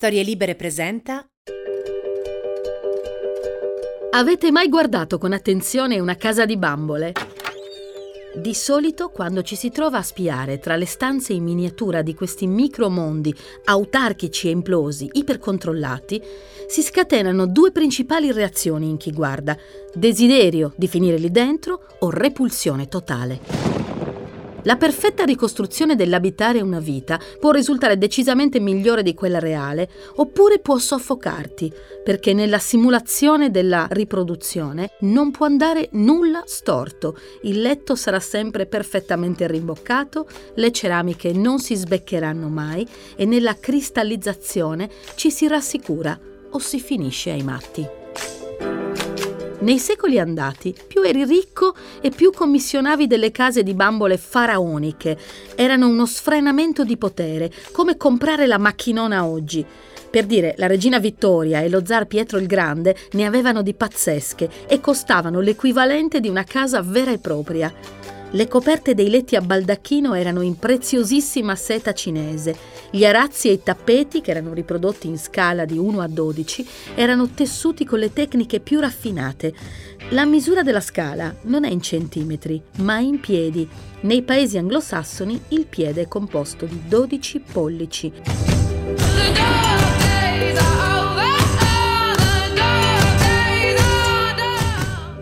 Storie Libere presenta. Avete mai guardato con attenzione una casa di bambole? Di solito, quando ci si trova a spiare tra le stanze in miniatura di questi micromondi autarchici e implosi, ipercontrollati, si scatenano due principali reazioni in chi guarda: desiderio di finire lì dentro o repulsione totale. La perfetta ricostruzione dell'abitare una vita può risultare decisamente migliore di quella reale, oppure può soffocarti, perché nella simulazione della riproduzione non può andare nulla storto. Il letto sarà sempre perfettamente rimboccato, le ceramiche non si sbeccheranno mai e nella cristallizzazione ci si rassicura o si finisce ai matti. Nei secoli andati, più eri ricco e più commissionavi delle case di bambole faraoniche. Erano uno sfrenamento di potere, come comprare la macchinona oggi. Per dire, la regina Vittoria e lo zar Pietro il Grande ne avevano di pazzesche e costavano l'equivalente di una casa vera e propria. Le coperte dei letti a baldacchino erano in preziosissima seta cinese. Gli arazzi e i tappeti, che erano riprodotti in scala di 1 a 12, erano tessuti con le tecniche più raffinate. La misura della scala non è in centimetri, ma in piedi. Nei paesi anglosassoni il piede è composto di 12 pollici.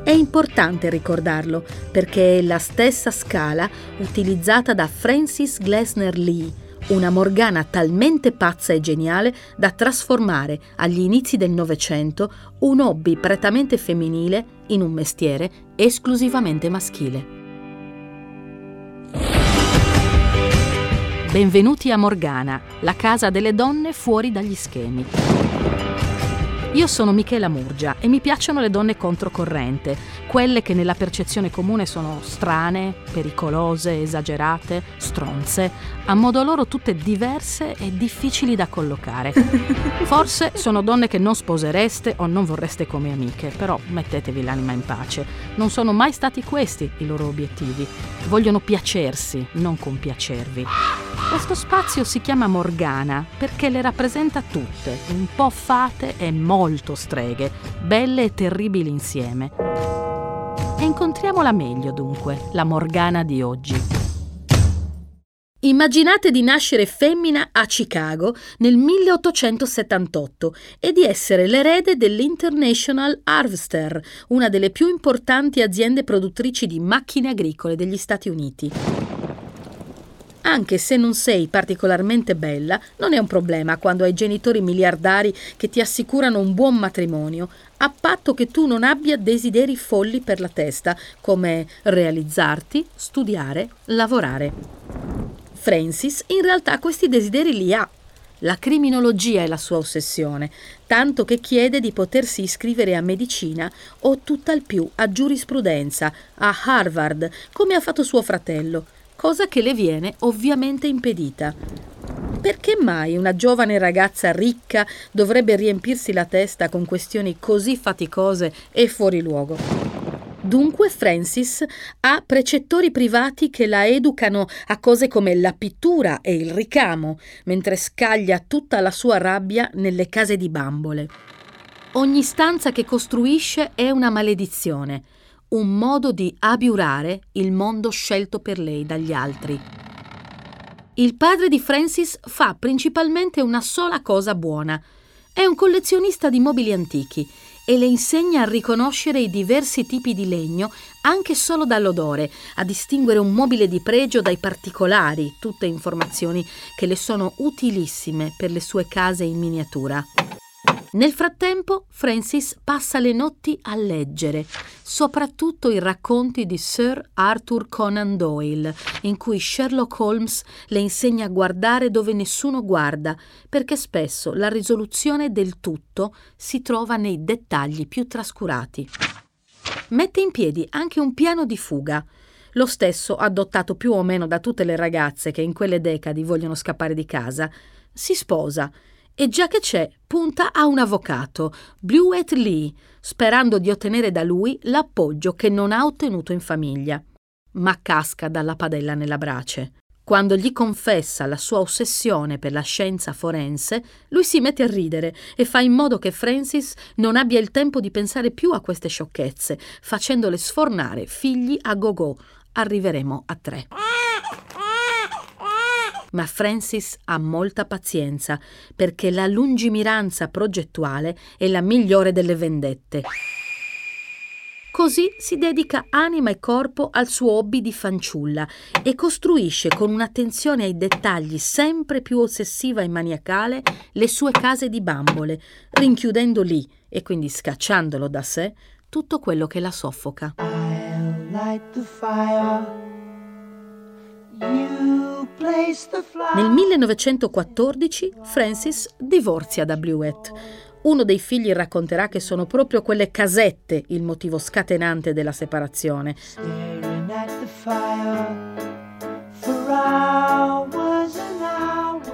È importante ricordarlo perché è la stessa scala utilizzata da Francis Glessner Lee, una Morgana talmente pazza e geniale da trasformare agli inizi del Novecento un hobby prettamente femminile in un mestiere esclusivamente maschile. Benvenuti a Morgana, la casa delle donne fuori dagli schemi. Io sono Michela Murgia e mi piacciono le donne controcorrente, quelle che nella percezione comune sono strane, pericolose, esagerate, stronze, a modo loro tutte diverse e difficili da collocare. Forse sono donne che non sposereste o non vorreste come amiche, però mettetevi l'anima in pace. Non sono mai stati questi i loro obiettivi. Vogliono piacersi, non compiacervi. Questo spazio si chiama Morgana perché le rappresenta tutte, un po' fate e molto streghe, belle e terribili insieme. E incontriamola meglio dunque, la Morgana di oggi. Immaginate di nascere femmina a Chicago nel 1878 e di essere l'erede dell'International Harvester, una delle più importanti aziende produttrici di macchine agricole degli Stati Uniti. Anche se non sei particolarmente bella, non è un problema quando hai genitori miliardari che ti assicurano un buon matrimonio, a patto che tu non abbia desideri folli per la testa, come realizzarti, studiare, lavorare. Francis in realtà questi desideri li ha. La criminologia è la sua ossessione, tanto che chiede di potersi iscrivere a medicina o tutt'al più a giurisprudenza, a Harvard, come ha fatto suo fratello cosa che le viene ovviamente impedita. Perché mai una giovane ragazza ricca dovrebbe riempirsi la testa con questioni così faticose e fuori luogo? Dunque Francis ha precettori privati che la educano a cose come la pittura e il ricamo, mentre scaglia tutta la sua rabbia nelle case di bambole. Ogni stanza che costruisce è una maledizione un modo di abiurare il mondo scelto per lei dagli altri. Il padre di Francis fa principalmente una sola cosa buona. È un collezionista di mobili antichi e le insegna a riconoscere i diversi tipi di legno anche solo dall'odore, a distinguere un mobile di pregio dai particolari, tutte informazioni che le sono utilissime per le sue case in miniatura. Nel frattempo, Francis passa le notti a leggere, soprattutto i racconti di Sir Arthur Conan Doyle, in cui Sherlock Holmes le insegna a guardare dove nessuno guarda, perché spesso la risoluzione del tutto si trova nei dettagli più trascurati. Mette in piedi anche un piano di fuga, lo stesso adottato più o meno da tutte le ragazze che in quelle decadi vogliono scappare di casa. Si sposa e già che c'è, punta a un avvocato, Blewett Lee, sperando di ottenere da lui l'appoggio che non ha ottenuto in famiglia. Ma casca dalla padella nella brace. Quando gli confessa la sua ossessione per la scienza forense, lui si mette a ridere e fa in modo che Francis non abbia il tempo di pensare più a queste sciocchezze, facendole sfornare figli a go-go. Arriveremo a tre. Ma Francis ha molta pazienza perché la lungimiranza progettuale è la migliore delle vendette. Così si dedica anima e corpo al suo hobby di fanciulla e costruisce con un'attenzione ai dettagli sempre più ossessiva e maniacale le sue case di bambole, rinchiudendo lì e quindi scacciandolo da sé tutto quello che la soffoca. Nel 1914 Francis divorzia da Blewett uno dei figli racconterà che sono proprio quelle casette il motivo scatenante della separazione.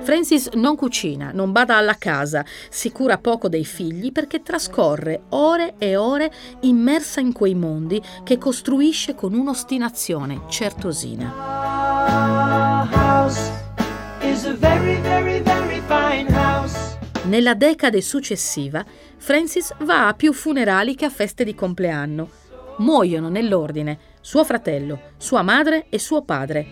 Francis non cucina, non bada alla casa, si cura poco dei figli perché trascorre ore e ore immersa in quei mondi che costruisce con un'ostinazione certosina. Nella decade successiva, Francis va a più funerali che a feste di compleanno. Muoiono nell'ordine suo fratello, sua madre e suo padre.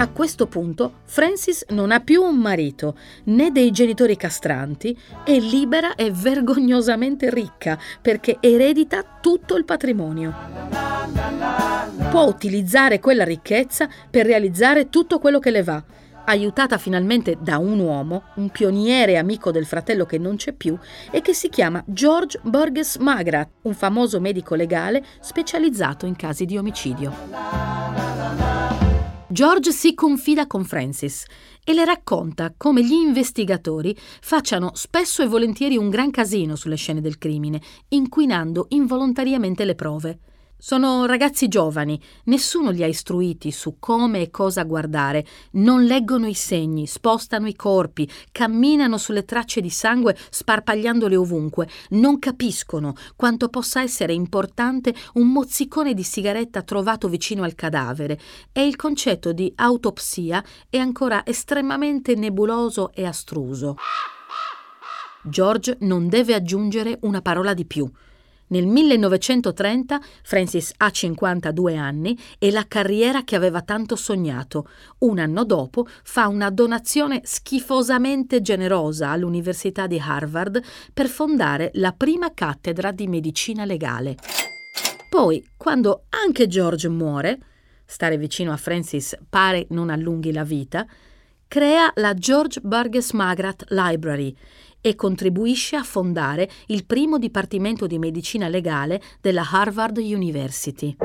A questo punto Francis non ha più un marito né dei genitori castranti, è libera e vergognosamente ricca perché eredita tutto il patrimonio. Può utilizzare quella ricchezza per realizzare tutto quello che le va aiutata finalmente da un uomo, un pioniere amico del fratello che non c'è più e che si chiama George Burgess Magrat, un famoso medico legale specializzato in casi di omicidio. George si confida con Francis e le racconta come gli investigatori facciano spesso e volentieri un gran casino sulle scene del crimine, inquinando involontariamente le prove. Sono ragazzi giovani, nessuno li ha istruiti su come e cosa guardare, non leggono i segni, spostano i corpi, camminano sulle tracce di sangue sparpagliandole ovunque, non capiscono quanto possa essere importante un mozzicone di sigaretta trovato vicino al cadavere e il concetto di autopsia è ancora estremamente nebuloso e astruso. George non deve aggiungere una parola di più. Nel 1930 Francis ha 52 anni e la carriera che aveva tanto sognato. Un anno dopo fa una donazione schifosamente generosa all'Università di Harvard per fondare la prima cattedra di medicina legale. Poi, quando anche George muore, stare vicino a Francis pare non allunghi la vita, crea la George Burgess Magrat Library e contribuisce a fondare il primo dipartimento di medicina legale della Harvard University.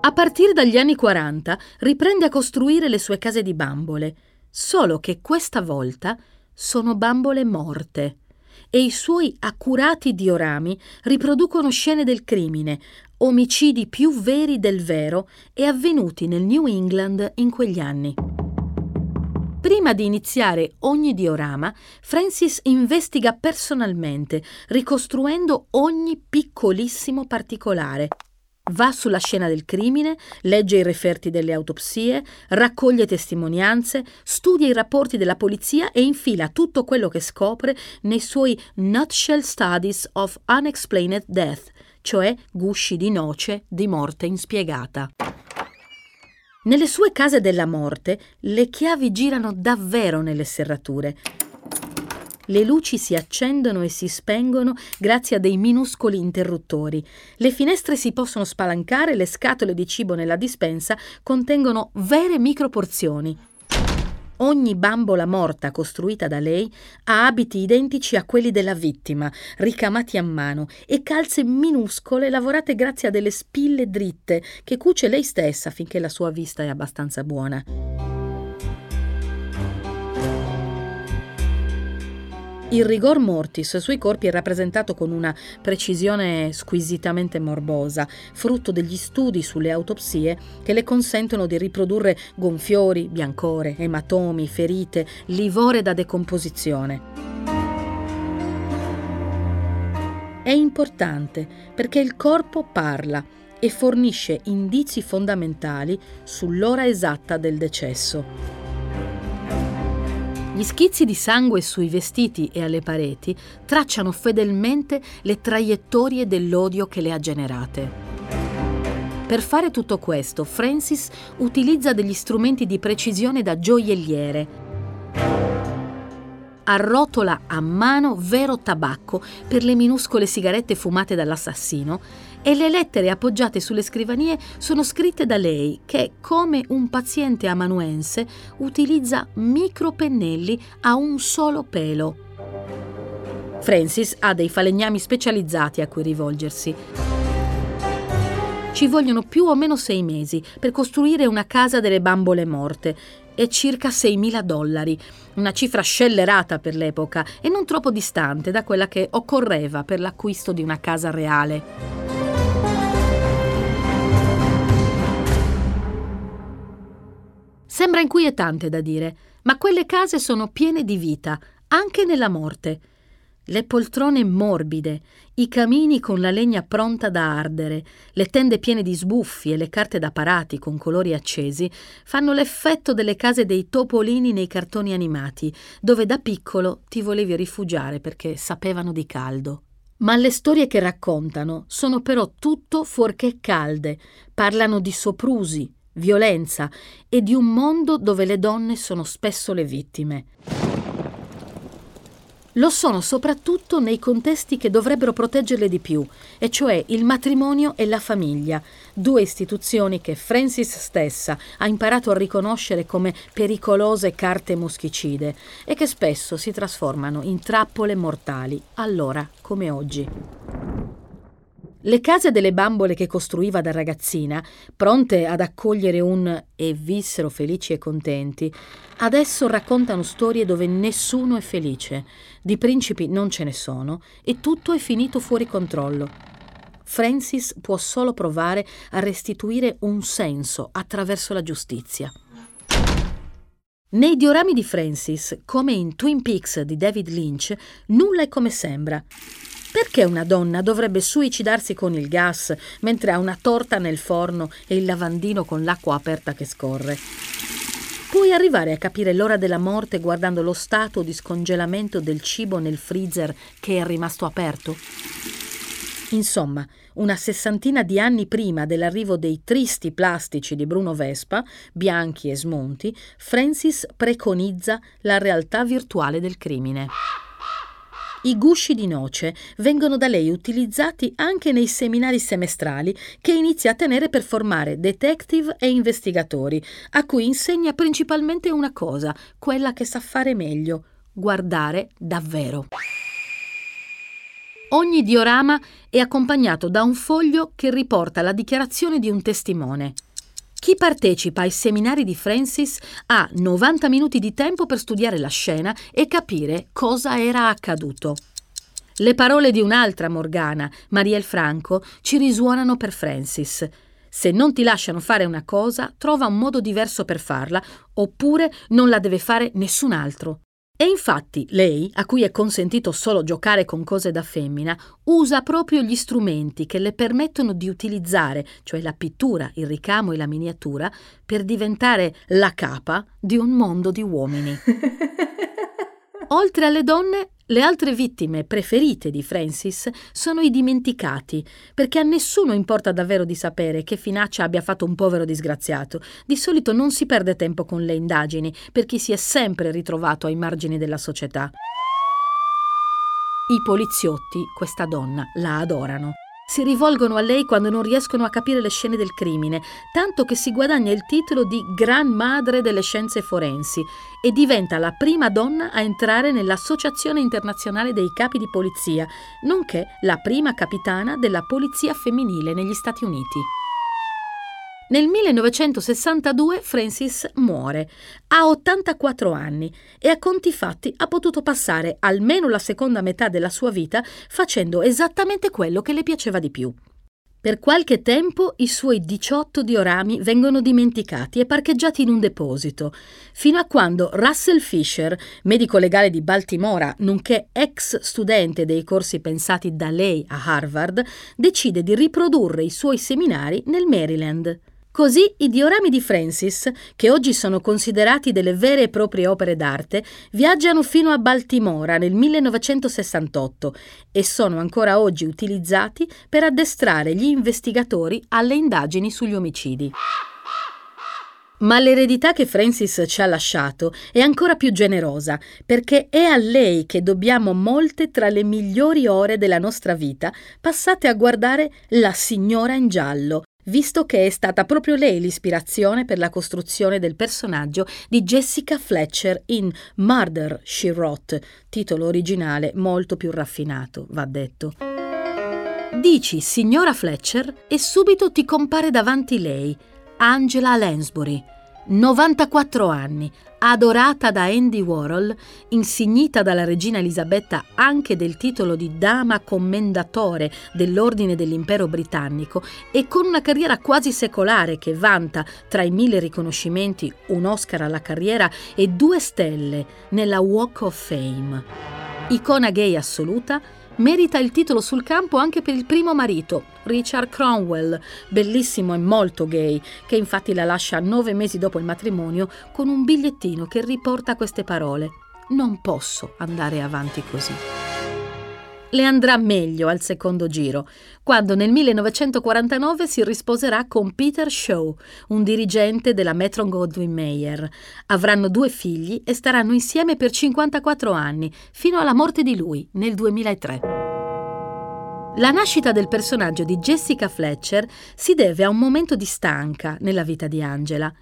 A partire dagli anni 40 riprende a costruire le sue case di bambole, solo che questa volta sono bambole morte e i suoi accurati diorami riproducono scene del crimine, omicidi più veri del vero e avvenuti nel New England in quegli anni. Prima di iniziare ogni diorama, Francis investiga personalmente, ricostruendo ogni piccolissimo particolare. Va sulla scena del crimine, legge i referti delle autopsie, raccoglie testimonianze, studia i rapporti della polizia e infila tutto quello che scopre nei suoi Nutshell Studies of Unexplained Death, cioè gusci di noce di morte inspiegata. Nelle sue case della morte le chiavi girano davvero nelle serrature. Le luci si accendono e si spengono grazie a dei minuscoli interruttori. Le finestre si possono spalancare, le scatole di cibo nella dispensa contengono vere microporzioni. Ogni bambola morta costruita da lei ha abiti identici a quelli della vittima, ricamati a mano, e calze minuscole lavorate grazie a delle spille dritte che cuce lei stessa finché la sua vista è abbastanza buona. Il rigor mortis sui corpi è rappresentato con una precisione squisitamente morbosa, frutto degli studi sulle autopsie che le consentono di riprodurre gonfiori, biancore, ematomi, ferite, livore da decomposizione. È importante perché il corpo parla e fornisce indizi fondamentali sull'ora esatta del decesso. Gli schizzi di sangue sui vestiti e alle pareti tracciano fedelmente le traiettorie dell'odio che le ha generate. Per fare tutto questo, Francis utilizza degli strumenti di precisione da gioielliere. Arrotola a mano vero tabacco per le minuscole sigarette fumate dall'assassino e le lettere appoggiate sulle scrivanie sono scritte da lei che, come un paziente amanuense, utilizza micropennelli a un solo pelo. Francis ha dei falegnami specializzati a cui rivolgersi. Ci vogliono più o meno sei mesi per costruire una casa delle bambole morte e circa 6.000 dollari, una cifra scellerata per l'epoca e non troppo distante da quella che occorreva per l'acquisto di una casa reale. Sembra inquietante da dire, ma quelle case sono piene di vita, anche nella morte. Le poltrone morbide, i camini con la legna pronta da ardere, le tende piene di sbuffi e le carte da parati con colori accesi fanno l'effetto delle case dei topolini nei cartoni animati, dove da piccolo ti volevi rifugiare perché sapevano di caldo. Ma le storie che raccontano sono però tutto fuorché calde, parlano di soprusi, violenza e di un mondo dove le donne sono spesso le vittime. Lo sono soprattutto nei contesti che dovrebbero proteggerle di più, e cioè il matrimonio e la famiglia, due istituzioni che Francis stessa ha imparato a riconoscere come pericolose carte moschicide e che spesso si trasformano in trappole mortali, allora come oggi. Le case delle bambole che costruiva da ragazzina, pronte ad accogliere un e vissero felici e contenti, adesso raccontano storie dove nessuno è felice, di principi non ce ne sono e tutto è finito fuori controllo. Francis può solo provare a restituire un senso attraverso la giustizia. Nei diorami di Francis, come in Twin Peaks di David Lynch, nulla è come sembra. Perché una donna dovrebbe suicidarsi con il gas mentre ha una torta nel forno e il lavandino con l'acqua aperta che scorre? Puoi arrivare a capire l'ora della morte guardando lo stato di scongelamento del cibo nel freezer che è rimasto aperto? Insomma, una sessantina di anni prima dell'arrivo dei tristi plastici di Bruno Vespa, bianchi e smonti, Francis preconizza la realtà virtuale del crimine. I gusci di noce vengono da lei utilizzati anche nei seminari semestrali che inizia a tenere per formare detective e investigatori, a cui insegna principalmente una cosa, quella che sa fare meglio, guardare davvero. Ogni diorama è accompagnato da un foglio che riporta la dichiarazione di un testimone. Chi partecipa ai seminari di Francis ha 90 minuti di tempo per studiare la scena e capire cosa era accaduto. Le parole di un'altra Morgana, Marielle Franco, ci risuonano per Francis. Se non ti lasciano fare una cosa, trova un modo diverso per farla, oppure non la deve fare nessun altro. E infatti lei, a cui è consentito solo giocare con cose da femmina, usa proprio gli strumenti che le permettono di utilizzare, cioè la pittura, il ricamo e la miniatura, per diventare la capa di un mondo di uomini. Oltre alle donne, le altre vittime preferite di Francis sono i dimenticati, perché a nessuno importa davvero di sapere che finaccia abbia fatto un povero disgraziato. Di solito non si perde tempo con le indagini, per chi si è sempre ritrovato ai margini della società. I poliziotti questa donna la adorano. Si rivolgono a lei quando non riescono a capire le scene del crimine, tanto che si guadagna il titolo di Gran Madre delle Scienze Forensi e diventa la prima donna a entrare nell'Associazione Internazionale dei Capi di Polizia, nonché la prima capitana della Polizia Femminile negli Stati Uniti. Nel 1962 Francis muore, ha 84 anni e a conti fatti ha potuto passare almeno la seconda metà della sua vita facendo esattamente quello che le piaceva di più. Per qualche tempo i suoi 18 diorami vengono dimenticati e parcheggiati in un deposito, fino a quando Russell Fisher, medico legale di Baltimora, nonché ex studente dei corsi pensati da lei a Harvard, decide di riprodurre i suoi seminari nel Maryland. Così i diorami di Francis, che oggi sono considerati delle vere e proprie opere d'arte, viaggiano fino a Baltimora nel 1968 e sono ancora oggi utilizzati per addestrare gli investigatori alle indagini sugli omicidi. Ma l'eredità che Francis ci ha lasciato è ancora più generosa, perché è a lei che dobbiamo molte tra le migliori ore della nostra vita passate a guardare La signora in giallo, visto che è stata proprio lei l'ispirazione per la costruzione del personaggio di Jessica Fletcher in Murder, She Wrote, titolo originale molto più raffinato, va detto. Dici signora Fletcher e subito ti compare davanti lei, Angela Lansbury, 94 anni, adorata da Andy Warhol, insignita dalla regina Elisabetta anche del titolo di Dama Commendatore dell'Ordine dell'Impero Britannico e con una carriera quasi secolare che vanta tra i mille riconoscimenti un Oscar alla carriera e due stelle nella Walk of Fame. Icona gay assoluta, merita il titolo sul campo anche per il primo marito, Richard Cromwell, bellissimo e molto gay, che infatti la lascia nove mesi dopo il matrimonio con un bigliettino che riporta queste parole. Non posso andare avanti così le andrà meglio al secondo giro, quando nel 1949 si risposerà con Peter Shaw, un dirigente della Metro Goldwyn Mayer. Avranno due figli e staranno insieme per 54 anni, fino alla morte di lui nel 2003. La nascita del personaggio di Jessica Fletcher si deve a un momento di stanca nella vita di Angela.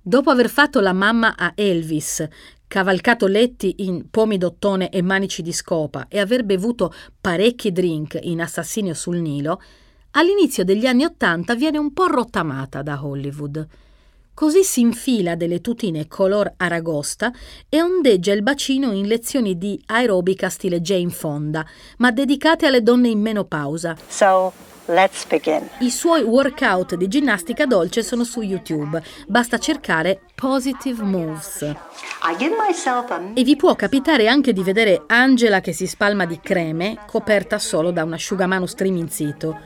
Dopo aver fatto la mamma a Elvis, cavalcato letti in pomi d'ottone e manici di scopa e aver bevuto parecchi drink in Assassinio sul Nilo, all'inizio degli anni Ottanta viene un po' rottamata da Hollywood. Così si infila delle tutine color aragosta e ondeggia il bacino in lezioni di aerobica stile Jane Fonda, ma dedicate alle donne in menopausa. So. I suoi workout di ginnastica dolce sono su YouTube. Basta cercare Positive Moves. E vi può capitare anche di vedere Angela che si spalma di creme, coperta solo da un asciugamano striminzito.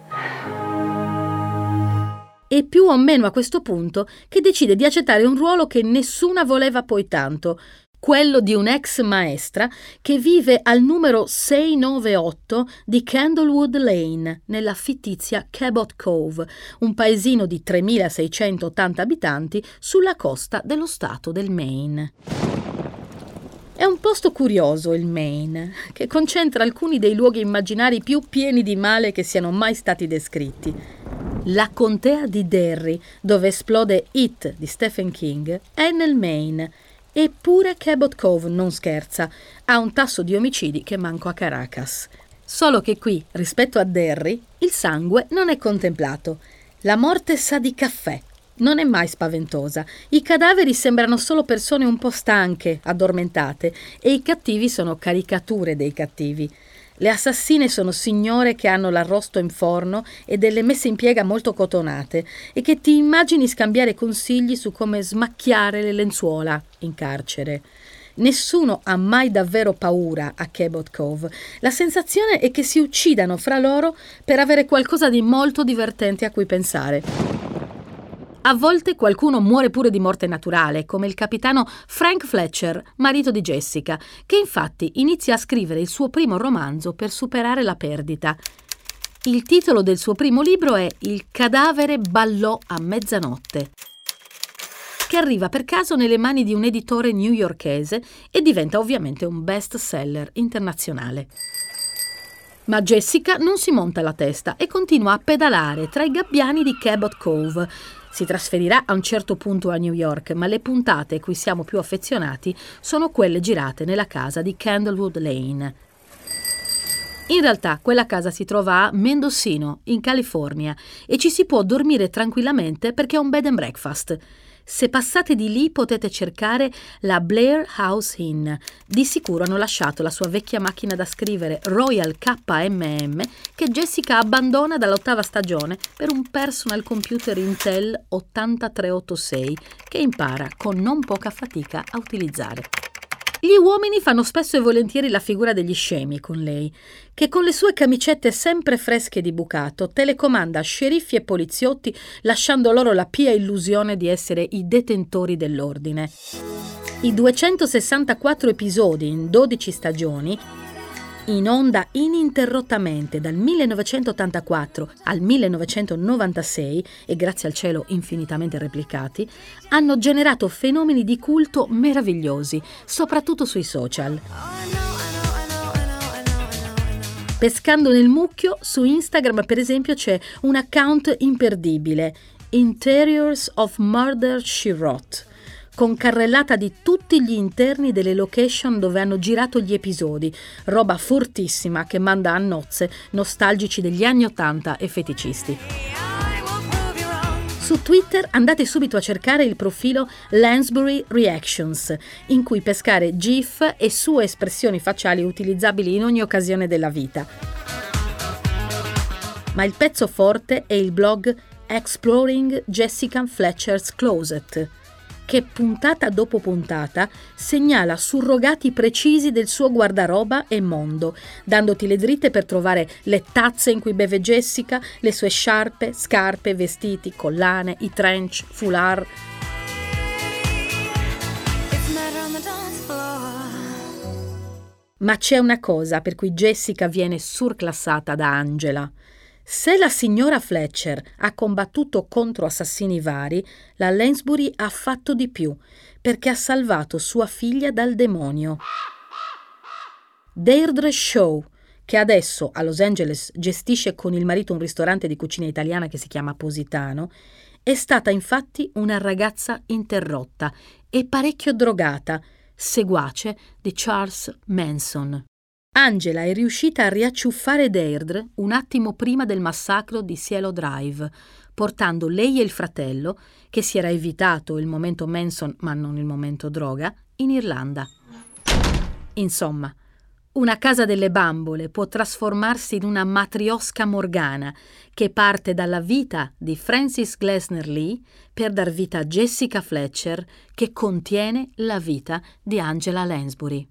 E più o meno a questo punto che decide di accettare un ruolo che nessuna voleva poi tanto, quello di un'ex maestra che vive al numero 698 di Candlewood Lane, nella fittizia Cabot Cove, un paesino di 3.680 abitanti sulla costa dello stato del Maine. È un posto curioso il Maine, che concentra alcuni dei luoghi immaginari più pieni di male che siano mai stati descritti. La contea di Derry, dove esplode It di Stephen King, è nel Maine Eppure Cabot Cove non scherza, ha un tasso di omicidi che manco a Caracas. Solo che qui, rispetto a Derry, il sangue non è contemplato. La morte sa di caffè. Non è mai spaventosa. I cadaveri sembrano solo persone un po' stanche, addormentate, e i cattivi sono caricature dei cattivi. Le assassine sono signore che hanno l'arrosto in forno e delle messe in piega molto cotonate e che ti immagini scambiare consigli su come smacchiare le lenzuola in carcere. Nessuno ha mai davvero paura a Cabot Cove. La sensazione è che si uccidano fra loro per avere qualcosa di molto divertente a cui pensare. A volte qualcuno muore pure di morte naturale, come il capitano Frank Fletcher, marito di Jessica, che infatti inizia a scrivere il suo primo romanzo per superare la perdita. Il titolo del suo primo libro è Il cadavere ballò a mezzanotte che arriva per caso nelle mani di un editore newyorkese e diventa ovviamente un best seller internazionale. Ma Jessica non si monta la testa e continua a pedalare tra i gabbiani di Cabot Cove, si trasferirà a un certo punto a New York, ma le puntate cui siamo più affezionati sono quelle girate nella casa di Candlewood Lane. In realtà quella casa si trova a Mendocino, in California, e ci si può dormire tranquillamente perché è un bed and breakfast. Se passate di lì potete cercare la Blair House Inn. Di sicuro hanno lasciato la sua vecchia macchina da scrivere Royal KMM che Jessica abbandona dall'ottava stagione per un personal computer Intel 8386 che impara con non poca fatica a utilizzare. Gli uomini fanno spesso e volentieri la figura degli scemi con lei, che con le sue camicette sempre fresche di bucato telecomanda sceriffi e poliziotti lasciando loro la pia illusione di essere i detentori dell'ordine. I 264 episodi in 12 stagioni in onda ininterrottamente dal 1984 al 1996 e grazie al cielo infinitamente replicati, hanno generato fenomeni di culto meravigliosi, soprattutto sui social. Pescando nel mucchio, su Instagram per esempio c'è un account imperdibile, Interiors of Murder She Wrote, con carrellata di tutti gli interni delle location dove hanno girato gli episodi, roba fortissima che manda a nozze nostalgici degli anni Ottanta e feticisti. Su Twitter andate subito a cercare il profilo Lansbury Reactions, in cui pescare GIF e sue espressioni facciali utilizzabili in ogni occasione della vita. Ma il pezzo forte è il blog Exploring Jessica Fletcher's Closet, che puntata dopo puntata segnala surrogati precisi del suo guardaroba e mondo, dandoti le dritte per trovare le tazze in cui beve Jessica, le sue sciarpe, scarpe, vestiti, collane, i trench, foulard. Ma c'è una cosa per cui Jessica viene surclassata da Angela. Se la signora Fletcher ha combattuto contro assassini vari, la Lansbury ha fatto di più, perché ha salvato sua figlia dal demonio. Deirdre Shaw, che adesso a Los Angeles gestisce con il marito un ristorante di cucina italiana che si chiama Positano, è stata infatti una ragazza interrotta e parecchio drogata, seguace di Charles Manson. Angela è riuscita a riacciuffare Deirdre un attimo prima del massacro di Cielo Drive, portando lei e il fratello, che si era evitato il momento Manson ma non il momento droga, in Irlanda. Insomma, una casa delle bambole può trasformarsi in una matriosca morgana che parte dalla vita di Francis Glessner Lee per dar vita a Jessica Fletcher che contiene la vita di Angela Lansbury.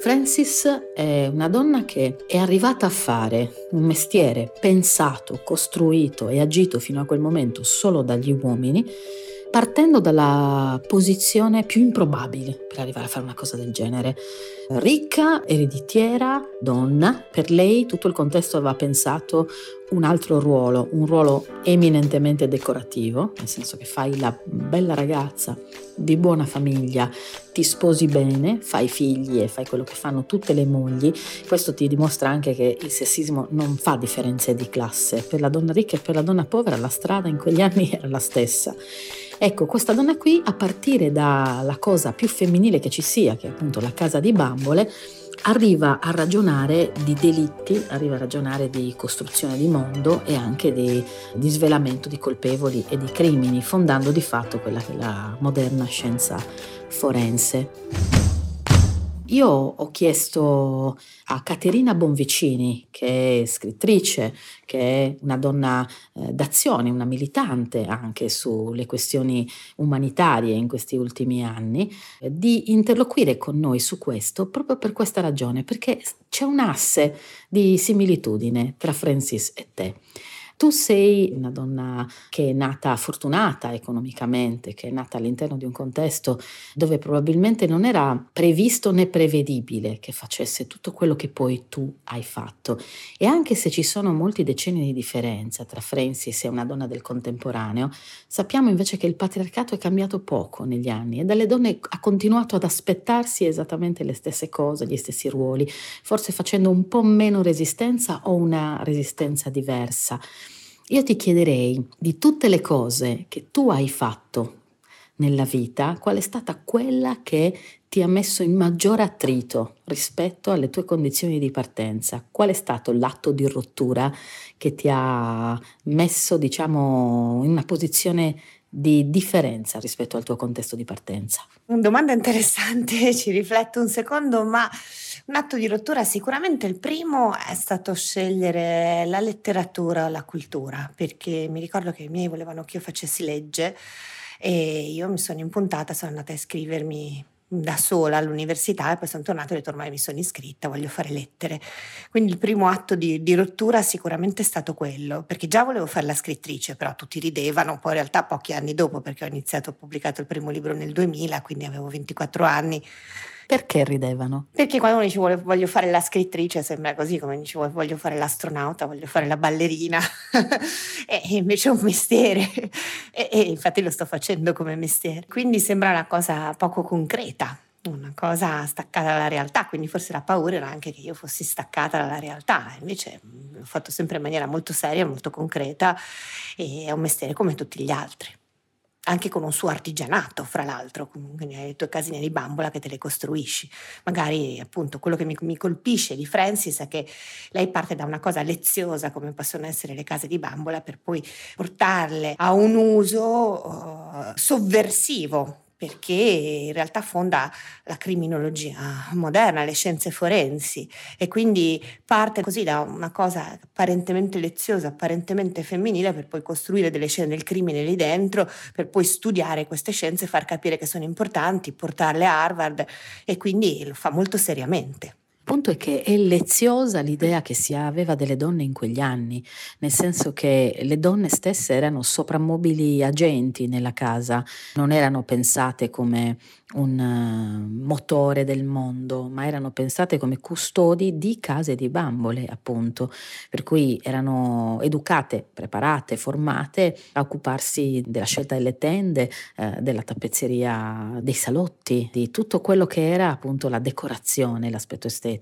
Francis è una donna che è arrivata a fare un mestiere pensato, costruito e agito fino a quel momento solo dagli uomini, partendo dalla posizione più improbabile per arrivare a fare una cosa del genere. Ricca, ereditiera, donna, per lei tutto il contesto aveva pensato un altro ruolo, un ruolo eminentemente decorativo, nel senso che fai la bella ragazza di buona famiglia, ti sposi bene, fai figli e fai quello che fanno tutte le mogli. Questo ti dimostra anche che il sessismo non fa differenze di classe. Per la donna ricca e per la donna povera la strada in quegli anni era la stessa. Ecco, questa donna qui, a partire dalla cosa più femminile che ci sia, che è appunto la casa di bambole, arriva a ragionare di delitti, arriva a ragionare di costruzione di mondo e anche di, di svelamento di colpevoli e di crimini, fondando di fatto quella che è la moderna scienza forense. Io ho chiesto a Caterina Bonvicini, che è scrittrice, che è una donna eh, d'azione, una militante anche sulle questioni umanitarie in questi ultimi anni, eh, di interloquire con noi su questo proprio per questa ragione, perché c'è un asse di similitudine tra Francis e te. Tu sei una donna che è nata fortunata economicamente, che è nata all'interno di un contesto dove probabilmente non era previsto né prevedibile che facesse tutto quello che poi tu hai fatto. E anche se ci sono molti decenni di differenza tra Francis e una donna del contemporaneo, sappiamo invece che il patriarcato è cambiato poco negli anni e dalle donne ha continuato ad aspettarsi esattamente le stesse cose, gli stessi ruoli, forse facendo un po' meno resistenza o una resistenza diversa. Io ti chiederei di tutte le cose che tu hai fatto nella vita, qual è stata quella che ti ha messo in maggiore attrito rispetto alle tue condizioni di partenza? Qual è stato l'atto di rottura che ti ha messo, diciamo, in una posizione di differenza rispetto al tuo contesto di partenza? Una domanda interessante, ci rifletto un secondo, ma un atto di rottura sicuramente il primo è stato scegliere la letteratura o la cultura, perché mi ricordo che i miei volevano che io facessi legge e io mi sono impuntata, sono andata a iscrivermi da sola all'università e poi sono tornata e ho detto ormai mi sono iscritta, voglio fare lettere. Quindi il primo atto di, di, rottura sicuramente è stato quello, perché già volevo fare la scrittrice, però tutti ridevano, poi in realtà pochi anni dopo, perché ho iniziato, ho pubblicato il primo libro nel 2000, quindi avevo 24 anni. Perché ridevano? Perché quando uno dice voglio fare la scrittrice sembra così, come dice voglio fare l'astronauta, voglio fare la ballerina, e invece è un mestiere. E, e infatti lo sto facendo come mestiere. Quindi sembra una cosa poco concreta, una cosa staccata dalla realtà, quindi forse la paura era anche che io fossi staccata dalla realtà, invece l'ho fatto sempre in maniera molto seria, molto concreta e è un mestiere come tutti gli altri anche con un suo artigianato, fra l'altro, quindi hai le tue casine di bambola che te le costruisci. Magari appunto quello che mi, mi, colpisce di Francis è che lei parte da una cosa leziosa come possono essere le case di bambola per poi portarle a un uso uh, sovversivo perché in realtà fonda la criminologia moderna, le scienze forensi. E quindi parte così da una cosa apparentemente leziosa, apparentemente femminile per poi costruire delle scene del crimine lì dentro, per poi studiare queste scienze, far capire che sono importanti, portarle a Harvard e quindi lo fa molto seriamente punto è che è leziosa l'idea che si aveva delle donne in quegli anni, nel senso che le donne stesse erano soprammobili agenti nella casa, non erano pensate come un uh, motore del mondo, ma erano pensate come custodi di case di bambole, appunto, per cui erano educate, preparate, formate a occuparsi della scelta delle tende, eh, della tappezzeria dei salotti, di tutto quello che era appunto la decorazione, l'aspetto estetico.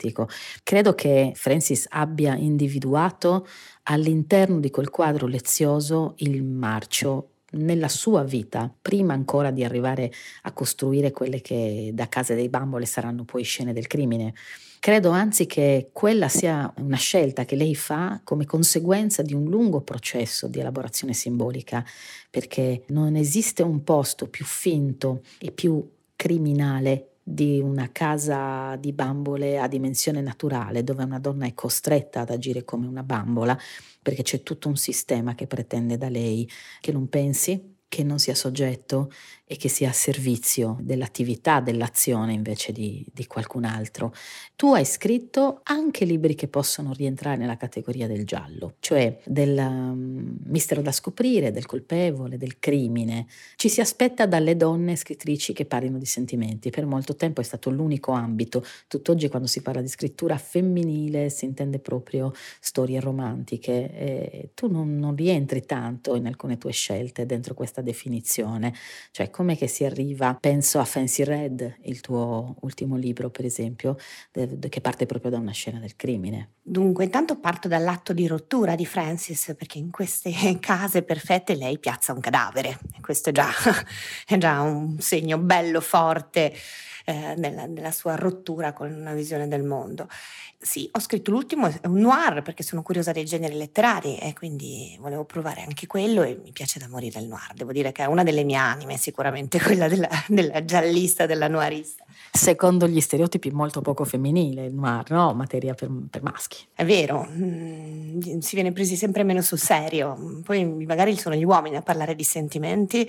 Credo che Francis abbia individuato all'interno di quel quadro lezioso il marcio nella sua vita, prima ancora di arrivare a costruire quelle che da Casa dei Bambole saranno poi scene del crimine. Credo anzi che quella sia una scelta che lei fa come conseguenza di un lungo processo di elaborazione simbolica, perché non esiste un posto più finto e più criminale di una casa di bambole a dimensione naturale, dove una donna è costretta ad agire come una bambola, perché c'è tutto un sistema che pretende da lei. Che non pensi, che non sia soggetto e che sia a servizio dell'attività, dell'azione invece di, di, qualcun altro. Tu hai scritto anche libri che possono rientrare nella categoria del giallo, cioè del um, mistero da scoprire, del colpevole, del crimine. Ci si aspetta dalle donne scrittrici che parlino di sentimenti. Per molto tempo è stato l'unico ambito. Tutt'oggi quando si parla di scrittura femminile si intende proprio storie romantiche. E tu non, non rientri tanto in alcune tue scelte dentro questa definizione. Cioè, come che si arriva, penso a Fancy Red, il tuo ultimo libro per esempio, che parte proprio da una scena del crimine. Dunque, intanto parto dall'atto di rottura di Francis, perché in queste case perfette lei piazza un cadavere, questo è già, è già un segno bello forte eh, nella, nella, sua rottura con una visione del mondo. Sì, ho scritto l'ultimo, è un noir perché sono curiosa dei generi letterari e quindi volevo provare anche quello e mi piace da morire il noir. Devo dire che è una delle mie anime sicuramente quella della, della giallista, della noirista secondo gli stereotipi molto poco femminile il noir, no? Materia per, per maschi. È vero, mm, si viene presi sempre meno sul serio. Poi magari sono gli uomini a parlare di sentimenti,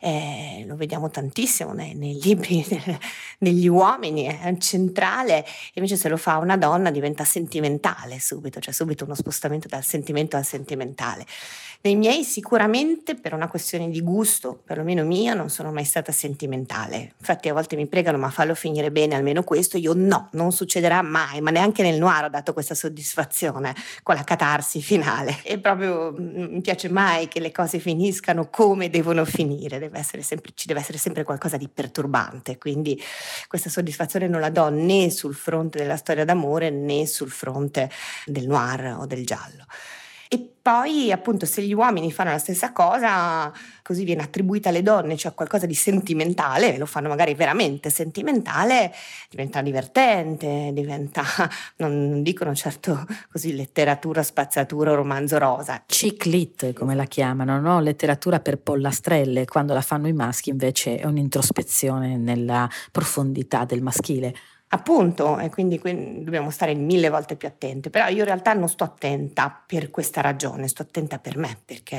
eh, lo vediamo tantissimo nei, nei libri degli uomini, è centrale, invece se lo fa una donna diventa sentimentale subito, cioè subito uno spostamento dal sentimento al sentimentale. Nei miei sicuramente per una questione di gusto, perlomeno mia, non sono mai stata sentimentale. Infatti a volte mi pregano ma fallo finire bene almeno questo, io no, non succederà mai, ma neanche nel noir ho dato questa soddisfazione con la catarsi finale. E proprio non mi piace mai che le cose finiscano come devono finire, deve sempre, ci deve essere sempre qualcosa di perturbante, quindi questa soddisfazione non la do né sul fronte della storia d'amore né sul fronte del noir o del giallo. E poi, appunto, se gli uomini fanno la stessa cosa, così viene attribuita alle donne, cioè qualcosa di sentimentale, lo fanno magari veramente sentimentale, diventa divertente, diventa, non dicono certo così, letteratura, spazzatura, romanzo rosa. Chick lit, come la chiamano, no? Letteratura per pollastrelle, quando la fanno i maschi invece è un'introspezione nella profondità del maschile. Appunto, e quindi, dobbiamo stare mille volte più attenti, però io in realtà non sto attenta per questa ragione, sto attenta per me, perché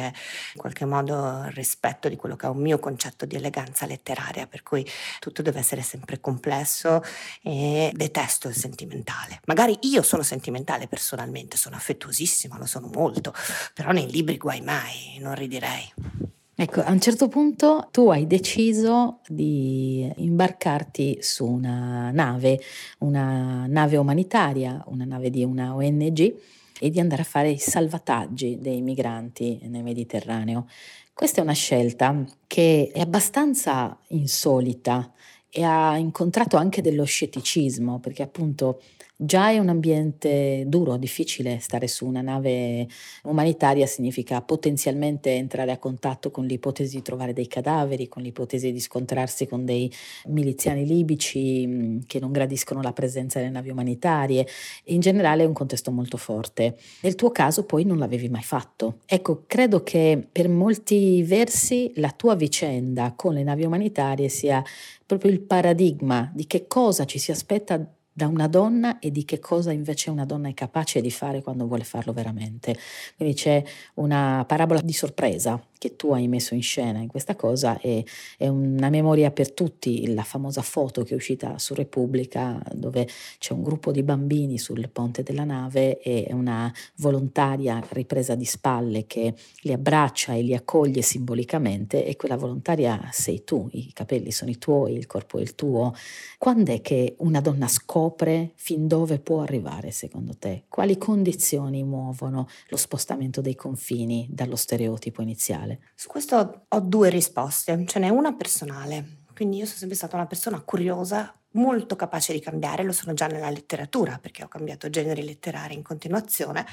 in qualche modo rispetto di quello che è un mio concetto di eleganza letteraria, per cui tutto deve essere sempre complesso e detesto il sentimentale. Magari io sono sentimentale personalmente, sono affettuosissima, lo sono molto, però nei libri guai mai, non ridirei. Ecco, a un certo punto tu hai deciso di imbarcarti su una nave, una nave umanitaria, una nave di una ONG e di andare a fare i salvataggi dei migranti nel Mediterraneo. Questa è una scelta che è abbastanza insolita e ha incontrato anche dello scetticismo, perché appunto Già è un ambiente duro, difficile stare su una nave umanitaria, significa potenzialmente entrare a contatto con l'ipotesi di trovare dei cadaveri, con l'ipotesi di scontrarsi con dei miliziani libici mm, che non gradiscono la presenza delle navi umanitarie. In generale è un contesto molto forte. Nel tuo caso poi non l'avevi mai fatto. Ecco, credo che per molti versi la tua vicenda con le navi umanitarie sia proprio il paradigma di che cosa ci si aspetta da una donna e di che cosa invece una donna è capace di fare quando vuole farlo veramente. Quindi c'è una parabola di sorpresa che tu hai messo in scena in questa cosa e è una memoria per tutti, la famosa foto che è uscita su Repubblica dove c'è un gruppo di bambini sul ponte della nave e una volontaria ripresa di spalle che li abbraccia e li accoglie simbolicamente e quella volontaria sei tu, i capelli sono i tuoi, il corpo è il tuo. Quando è che una donna scopre fin dove può arrivare secondo te? Quali condizioni muovono lo spostamento dei confini dallo stereotipo iniziale? Su questo ho due risposte, ce n'è una personale. Quindi io sono sempre stata una persona curiosa, molto capace di cambiare, lo sono già nella letteratura perché ho cambiato generi letterari in continuazione,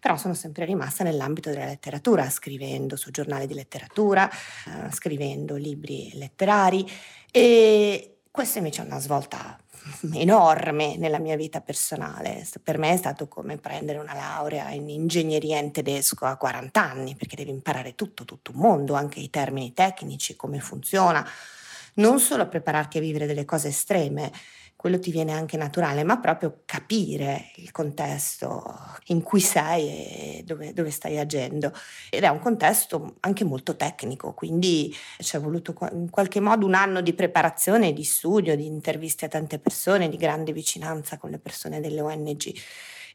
però sono sempre rimasta nell'ambito della letteratura, scrivendo su giornali di letteratura, eh, scrivendo libri letterari e questa invece è una svolta enorme nella mia vita personale. Per me è stato come prendere una laurea in ingegneria in tedesco a 40 anni, perché devi imparare tutto, tutto un mondo, anche i termini tecnici, come funziona, non solo prepararti a vivere delle cose estreme, quello ti viene anche naturale, ma proprio capire il contesto in cui sei e dove, dove, stai agendo. Ed è un contesto anche molto tecnico, quindi ci è voluto in qualche modo un anno di preparazione, di studio, di interviste a tante persone, di grande vicinanza con le persone delle ONG.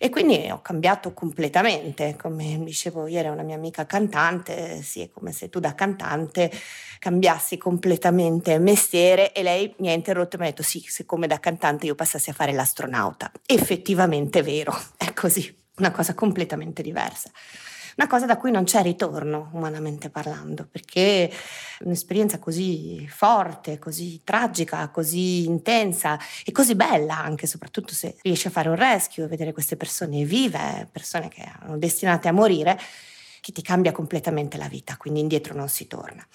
E quindi ho cambiato completamente, come dicevo ieri a una mia amica cantante, sì, è come se tu da cantante cambiassi completamente mestiere e lei mi ha interrotto e mi ha detto sì, siccome da cantante io passassi a fare l'astronauta. Effettivamente è vero, è così, una cosa completamente diversa una cosa da cui non c'è ritorno, umanamente parlando, perché un'esperienza così forte, così tragica, così intensa e così bella anche, soprattutto se riesci a fare un rescue vedere queste persone vive, persone che erano destinate a morire, che ti cambia completamente la vita, quindi indietro non si torna.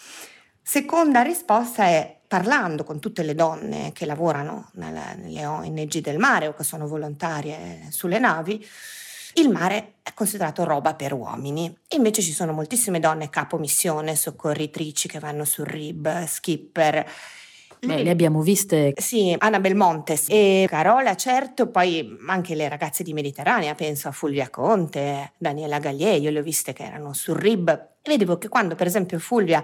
Seconda risposta è parlando con tutte le donne che lavorano nelle ONG del mare o che sono volontarie sulle navi, il mare è considerato roba per uomini. Invece ci sono moltissime donne capo missione, soccorritrici che vanno sul RIB, skipper. Beh, le abbiamo viste. Sì, Annabel Montes e Carola, certo, poi anche le ragazze di Mediterranea, penso a Fulvia Conte, Daniela Gallier, io le ho viste che erano sul RIB. Vedevo che quando, per esempio, Fulvia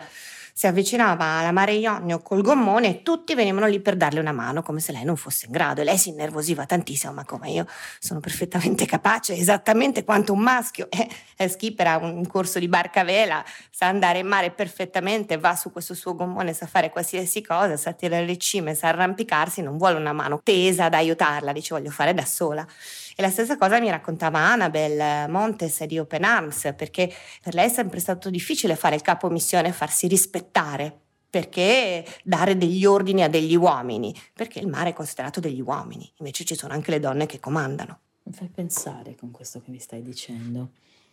si avvicinava alla Mare Ionio col gommone e tutti venivano lì per darle una mano come se lei non fosse in grado. E lei si innervosiva tantissimo ma come io sono perfettamente capace esattamente quanto un maschio e eh, skipper ha un corso di barca vela sa andare in mare perfettamente va su questo suo gommone sa fare qualsiasi cosa sa tirare le cime sa arrampicarsi non vuole una mano tesa ad aiutarla dice voglio fare da sola e la stessa cosa mi raccontava Annabel Montes di Open Arms, perché per lei è sempre stato difficile fare il capo missione e farsi rispettare. Perché dare degli ordini a degli uomini? Perché il mare è considerato degli uomini, invece ci sono anche le donne che comandano. Mi fai pensare con questo che mi stai dicendo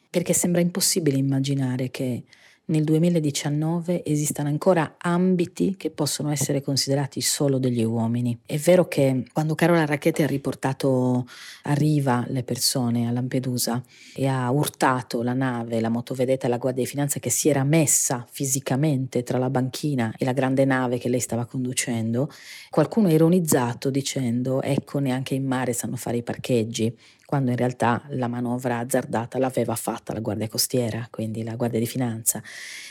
perché sembra impossibile immaginare che nel 2019 esistano ancora ambiti che possono essere considerati solo degli uomini. È vero che quando Carola Racchetti ha riportato a riva le persone a Lampedusa e ha urtato la nave, la motovedetta e la Guardia di Finanza che si era messa fisicamente tra la banchina e la grande nave che lei stava conducendo, qualcuno ha ironizzato dicendo ecco neanche in mare sanno fare i parcheggi quando in realtà la manovra azzardata l'aveva fatta la Guardia Costiera, quindi la Guardia di Finanza.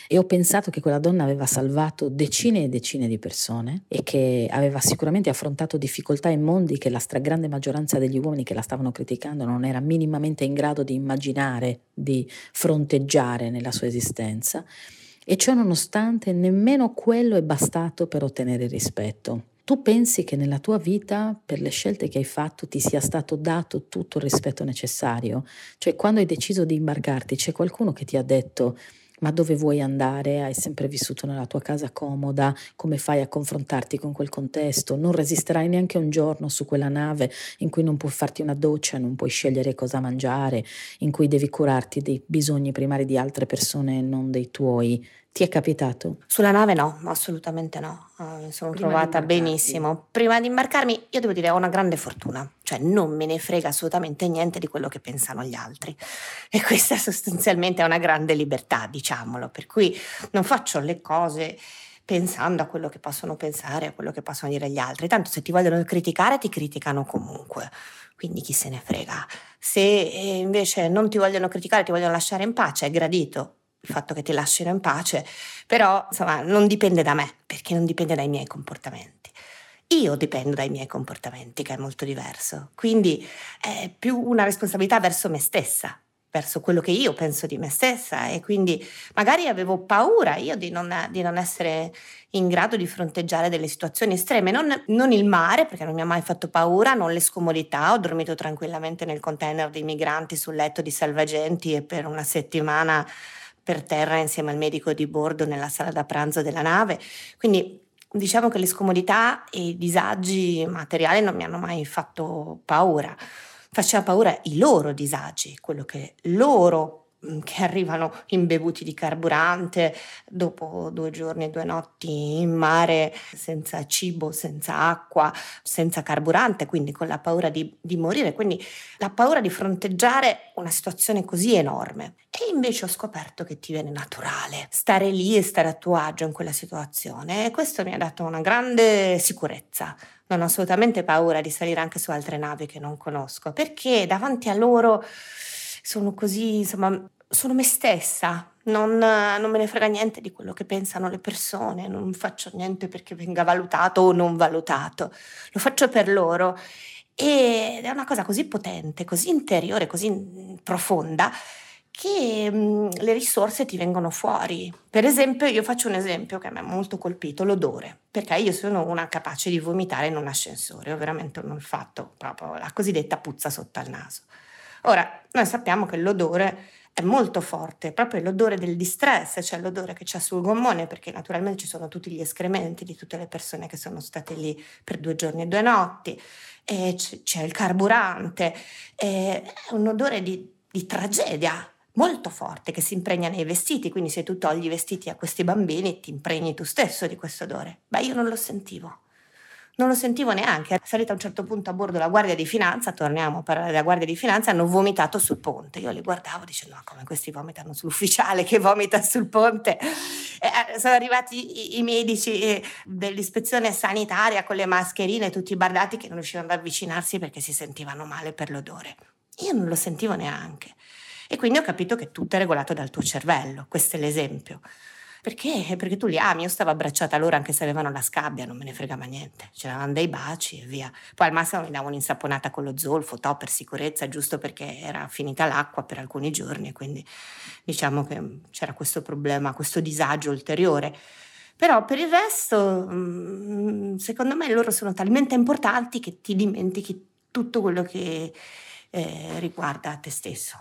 E ho pensato che quella donna aveva salvato decine e decine di persone e che aveva sicuramente affrontato difficoltà e mondi che la stragrande maggioranza degli uomini che la stavano criticando non era minimamente in grado di immaginare, di fronteggiare nella sua esistenza. E ciò nonostante nemmeno quello è bastato per ottenere rispetto. Tu pensi che nella tua vita, per le scelte che hai fatto, ti sia stato dato tutto il rispetto necessario? Cioè, quando hai deciso di imbarcarti, c'è qualcuno che ti ha detto ma dove vuoi andare? Hai sempre vissuto nella tua casa comoda? Come fai a confrontarti con quel contesto? Non resisterai neanche un giorno su quella nave in cui non puoi farti una doccia, non puoi scegliere cosa mangiare, in cui devi curarti dei bisogni primari di altre persone e non dei tuoi. Ti è capitato? Sulla nave no, assolutamente no. Uh, mi sono Prima trovata benissimo. Prima di imbarcarmi, io devo dire, ho una grande fortuna, cioè non me ne frega assolutamente niente di quello che pensano gli altri. E questa sostanzialmente è una grande libertà, diciamolo, per cui non faccio le cose pensando a quello che possono pensare, a quello che possono dire gli altri. Tanto se ti vogliono criticare, ti criticano comunque. Quindi chi se ne frega. Se eh, invece non ti vogliono criticare, ti vogliono lasciare in pace, è gradito il fatto che ti lasciano in pace, però insomma non dipende da me, perché non dipende dai miei comportamenti. Io dipendo dai miei comportamenti, che è molto diverso, quindi è più una responsabilità verso me stessa, verso quello che io penso di me stessa. E quindi magari avevo paura io di non, di non essere in grado di fronteggiare delle situazioni estreme, non, non, il mare perché non mi ha mai fatto paura, non le scomodità, ho dormito tranquillamente nel container dei migranti sul letto di salvagenti e per una settimana per terra insieme al medico di bordo nella sala da pranzo della nave. Quindi diciamo che le scomodità e i disagi materiali non mi hanno mai fatto paura. Faceva paura i loro disagi, quello che loro che arrivano imbevuti di carburante dopo due giorni e due notti in mare senza cibo, senza acqua, senza carburante, quindi con la paura di, di morire, quindi la paura di fronteggiare una situazione così enorme. E invece ho scoperto che ti viene naturale stare lì e stare a tuo agio in quella situazione e questo mi ha dato una grande sicurezza. Non ho assolutamente paura di salire anche su altre navi che non conosco, perché davanti a loro sono così, insomma, sono me stessa, non, non, me ne frega niente di quello che pensano le persone, non faccio niente perché venga valutato o non valutato, lo faccio per loro. Ed è una cosa così potente, così interiore, così profonda che mh, le risorse ti vengono fuori. Per esempio, io faccio un esempio che mi ha molto colpito, l'odore, perché io sono una capace di vomitare in un ascensore, ho veramente un olfatto, proprio la cosiddetta puzza sotto al naso. Ora, noi sappiamo che l'odore è molto forte, proprio l'odore del distress, cioè l'odore che c'è sul gommone, perché naturalmente ci sono tutti gli escrementi di tutte le persone che sono state lì per due giorni e due notti, e c'è il carburante, è un odore di, di tragedia molto forte che si impregna nei vestiti, quindi se tu togli i vestiti a questi bambini ti impregni tu stesso di questo odore. Beh, io non lo sentivo. Non lo sentivo neanche. Salita a un certo punto a bordo la Guardia di Finanza, torniamo a parlare della Guardia di Finanza, hanno vomitato sul ponte. Io li guardavo dicendo, no, come questi vomitano sull'ufficiale che vomita sul ponte. Eh, sono arrivati i, i medici eh, dell'ispezione sanitaria con le mascherine, tutti bardati che non riuscivano ad avvicinarsi perché si sentivano male per l'odore. Io non lo sentivo neanche. E quindi ho capito che tutto è regolato dal tuo cervello. Questo è l'esempio. Perché? Perché tu li ami, io stavo abbracciata a loro anche se avevano la scabbia, non me ne fregava niente. C'erano dei baci e via. Poi al massimo mi davano un'insaponata con lo zolfo, to, per sicurezza, giusto perché era finita l'acqua per alcuni giorni, quindi diciamo che c'era questo problema, questo disagio ulteriore. Però per il resto, mm, secondo me loro sono talmente importanti che ti dimentichi tutto quello che eh, riguarda te stesso.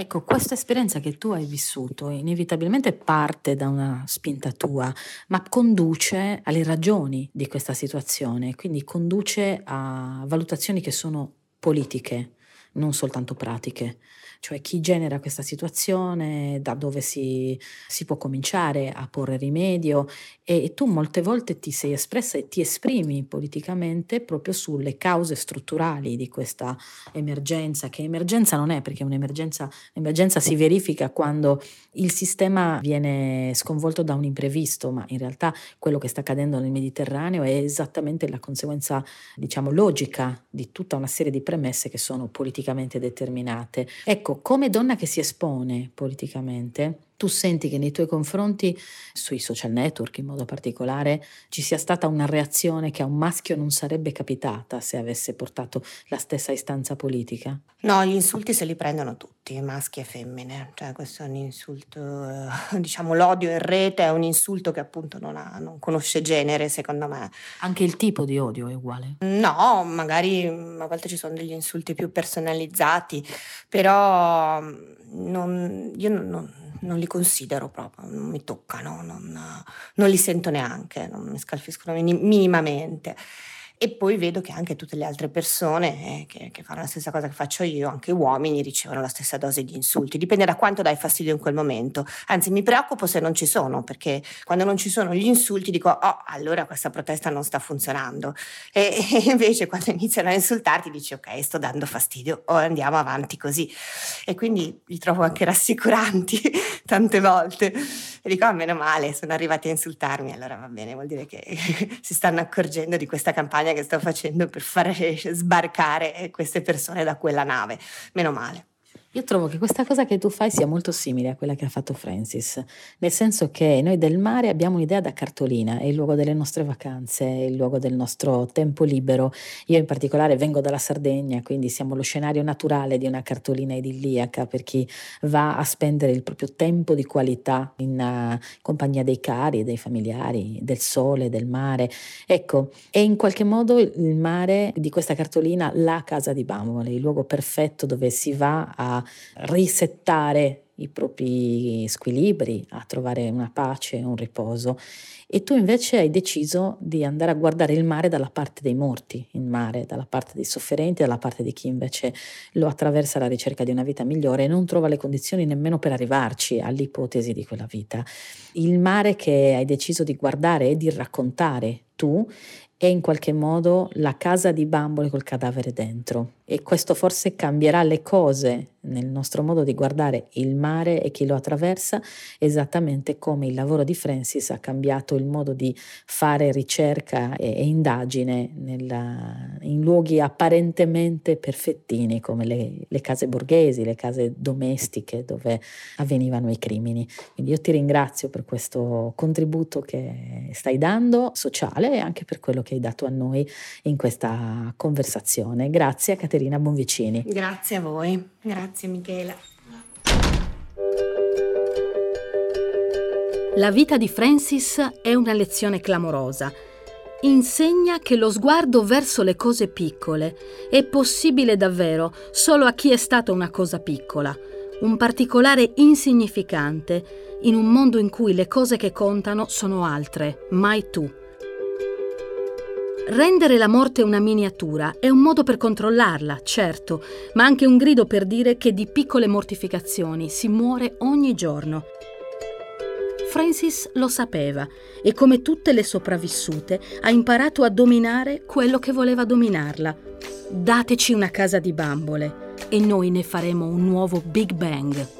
Ecco, questa esperienza che tu hai vissuto inevitabilmente parte da una spinta tua, ma conduce alle ragioni di questa situazione, quindi conduce a valutazioni che sono politiche, non soltanto pratiche. Cioè chi genera questa situazione, da dove si, si può cominciare a porre rimedio e tu molte volte ti sei espressa e ti esprimi politicamente proprio sulle cause strutturali di questa emergenza, che emergenza non è perché un'emergenza l'emergenza si verifica quando il sistema viene sconvolto da un imprevisto, ma in realtà quello che sta accadendo nel Mediterraneo è esattamente la conseguenza, diciamo, logica di tutta una serie di premesse che sono politicamente determinate. Ecco, come donna che si espone politicamente, tu senti che nei tuoi confronti, sui social network in modo particolare, ci sia stata una reazione che a un maschio non sarebbe capitata se avesse portato la stessa istanza politica? No, gli insulti se li prendono tutti, maschi e femmine. Cioè, questo è un insulto, eh, diciamo, l'odio in rete è un insulto che appunto non, ha, non conosce genere, secondo me. Anche il tipo di odio è uguale? No, magari a volte ci sono degli insulti più personalizzati, però non, io non, non li considero proprio, non mi toccano, non, non li sento neanche, non mi scalfiscono minimamente. E poi vedo che anche tutte le altre persone eh, che, che, fanno la stessa cosa che faccio io, anche uomini, ricevono la stessa dose di insulti. Dipende da quanto dai fastidio in quel momento. Anzi, mi preoccupo se non ci sono, perché quando non ci sono gli insulti dico, oh, allora questa protesta non sta funzionando. E, e invece quando iniziano a insultarti dici, ok, sto dando fastidio, o andiamo avanti così. E quindi li trovo anche rassicuranti tante volte. E dico, oh, meno male, sono arrivati a insultarmi, allora va bene, vuol dire che si stanno accorgendo di questa campagna che sto facendo per fare sbarcare queste persone da quella nave. Meno male. Io trovo che questa cosa che tu fai sia molto simile a quella che ha fatto Francis, nel senso che noi del mare abbiamo un'idea da cartolina, è il luogo delle nostre vacanze, è il luogo del nostro tempo libero. Io in particolare vengo dalla Sardegna, quindi siamo lo scenario naturale di una cartolina idilliaca per chi va a spendere il proprio tempo di qualità in uh, compagnia dei cari, dei familiari, del sole, del mare. Ecco, è in qualche modo il mare di questa cartolina la casa di bambole, il luogo perfetto dove si va a risettare i propri squilibri, a trovare una pace, un riposo. E tu invece hai deciso di andare a guardare il mare dalla parte dei morti, il mare, dalla parte dei sofferenti, dalla parte di chi invece lo attraversa alla ricerca di una vita migliore e non trova le condizioni nemmeno per arrivarci all'ipotesi di quella vita. Il mare che hai deciso di guardare e di raccontare tu è in qualche modo la casa di bambole col cadavere dentro e questo forse cambierà le cose nel nostro modo di guardare il mare e chi lo attraversa, esattamente come il lavoro di Francis ha cambiato il modo di fare ricerca e, e indagine nella, in luoghi apparentemente perfettini come le, le case borghesi, le case domestiche dove avvenivano i crimini. Quindi io ti ringrazio per questo contributo che stai dando sociale e anche per quello che hai dato a noi in questa conversazione. Grazie Caterina. Caterina Bonvicini. Grazie a voi, grazie Michela. La vita di Francis è una lezione clamorosa. Insegna che lo sguardo verso le cose piccole è possibile davvero solo a chi è stata una cosa piccola, un particolare insignificante in un mondo in cui le cose che contano sono altre, mai tu. Rendere la morte una miniatura è un modo per controllarla, certo, ma anche un grido per dire che di piccole mortificazioni si muore ogni giorno. Francis lo sapeva e come tutte le sopravvissute ha imparato a dominare quello che voleva dominarla. Dateci una casa di bambole e noi ne faremo un nuovo Big Bang.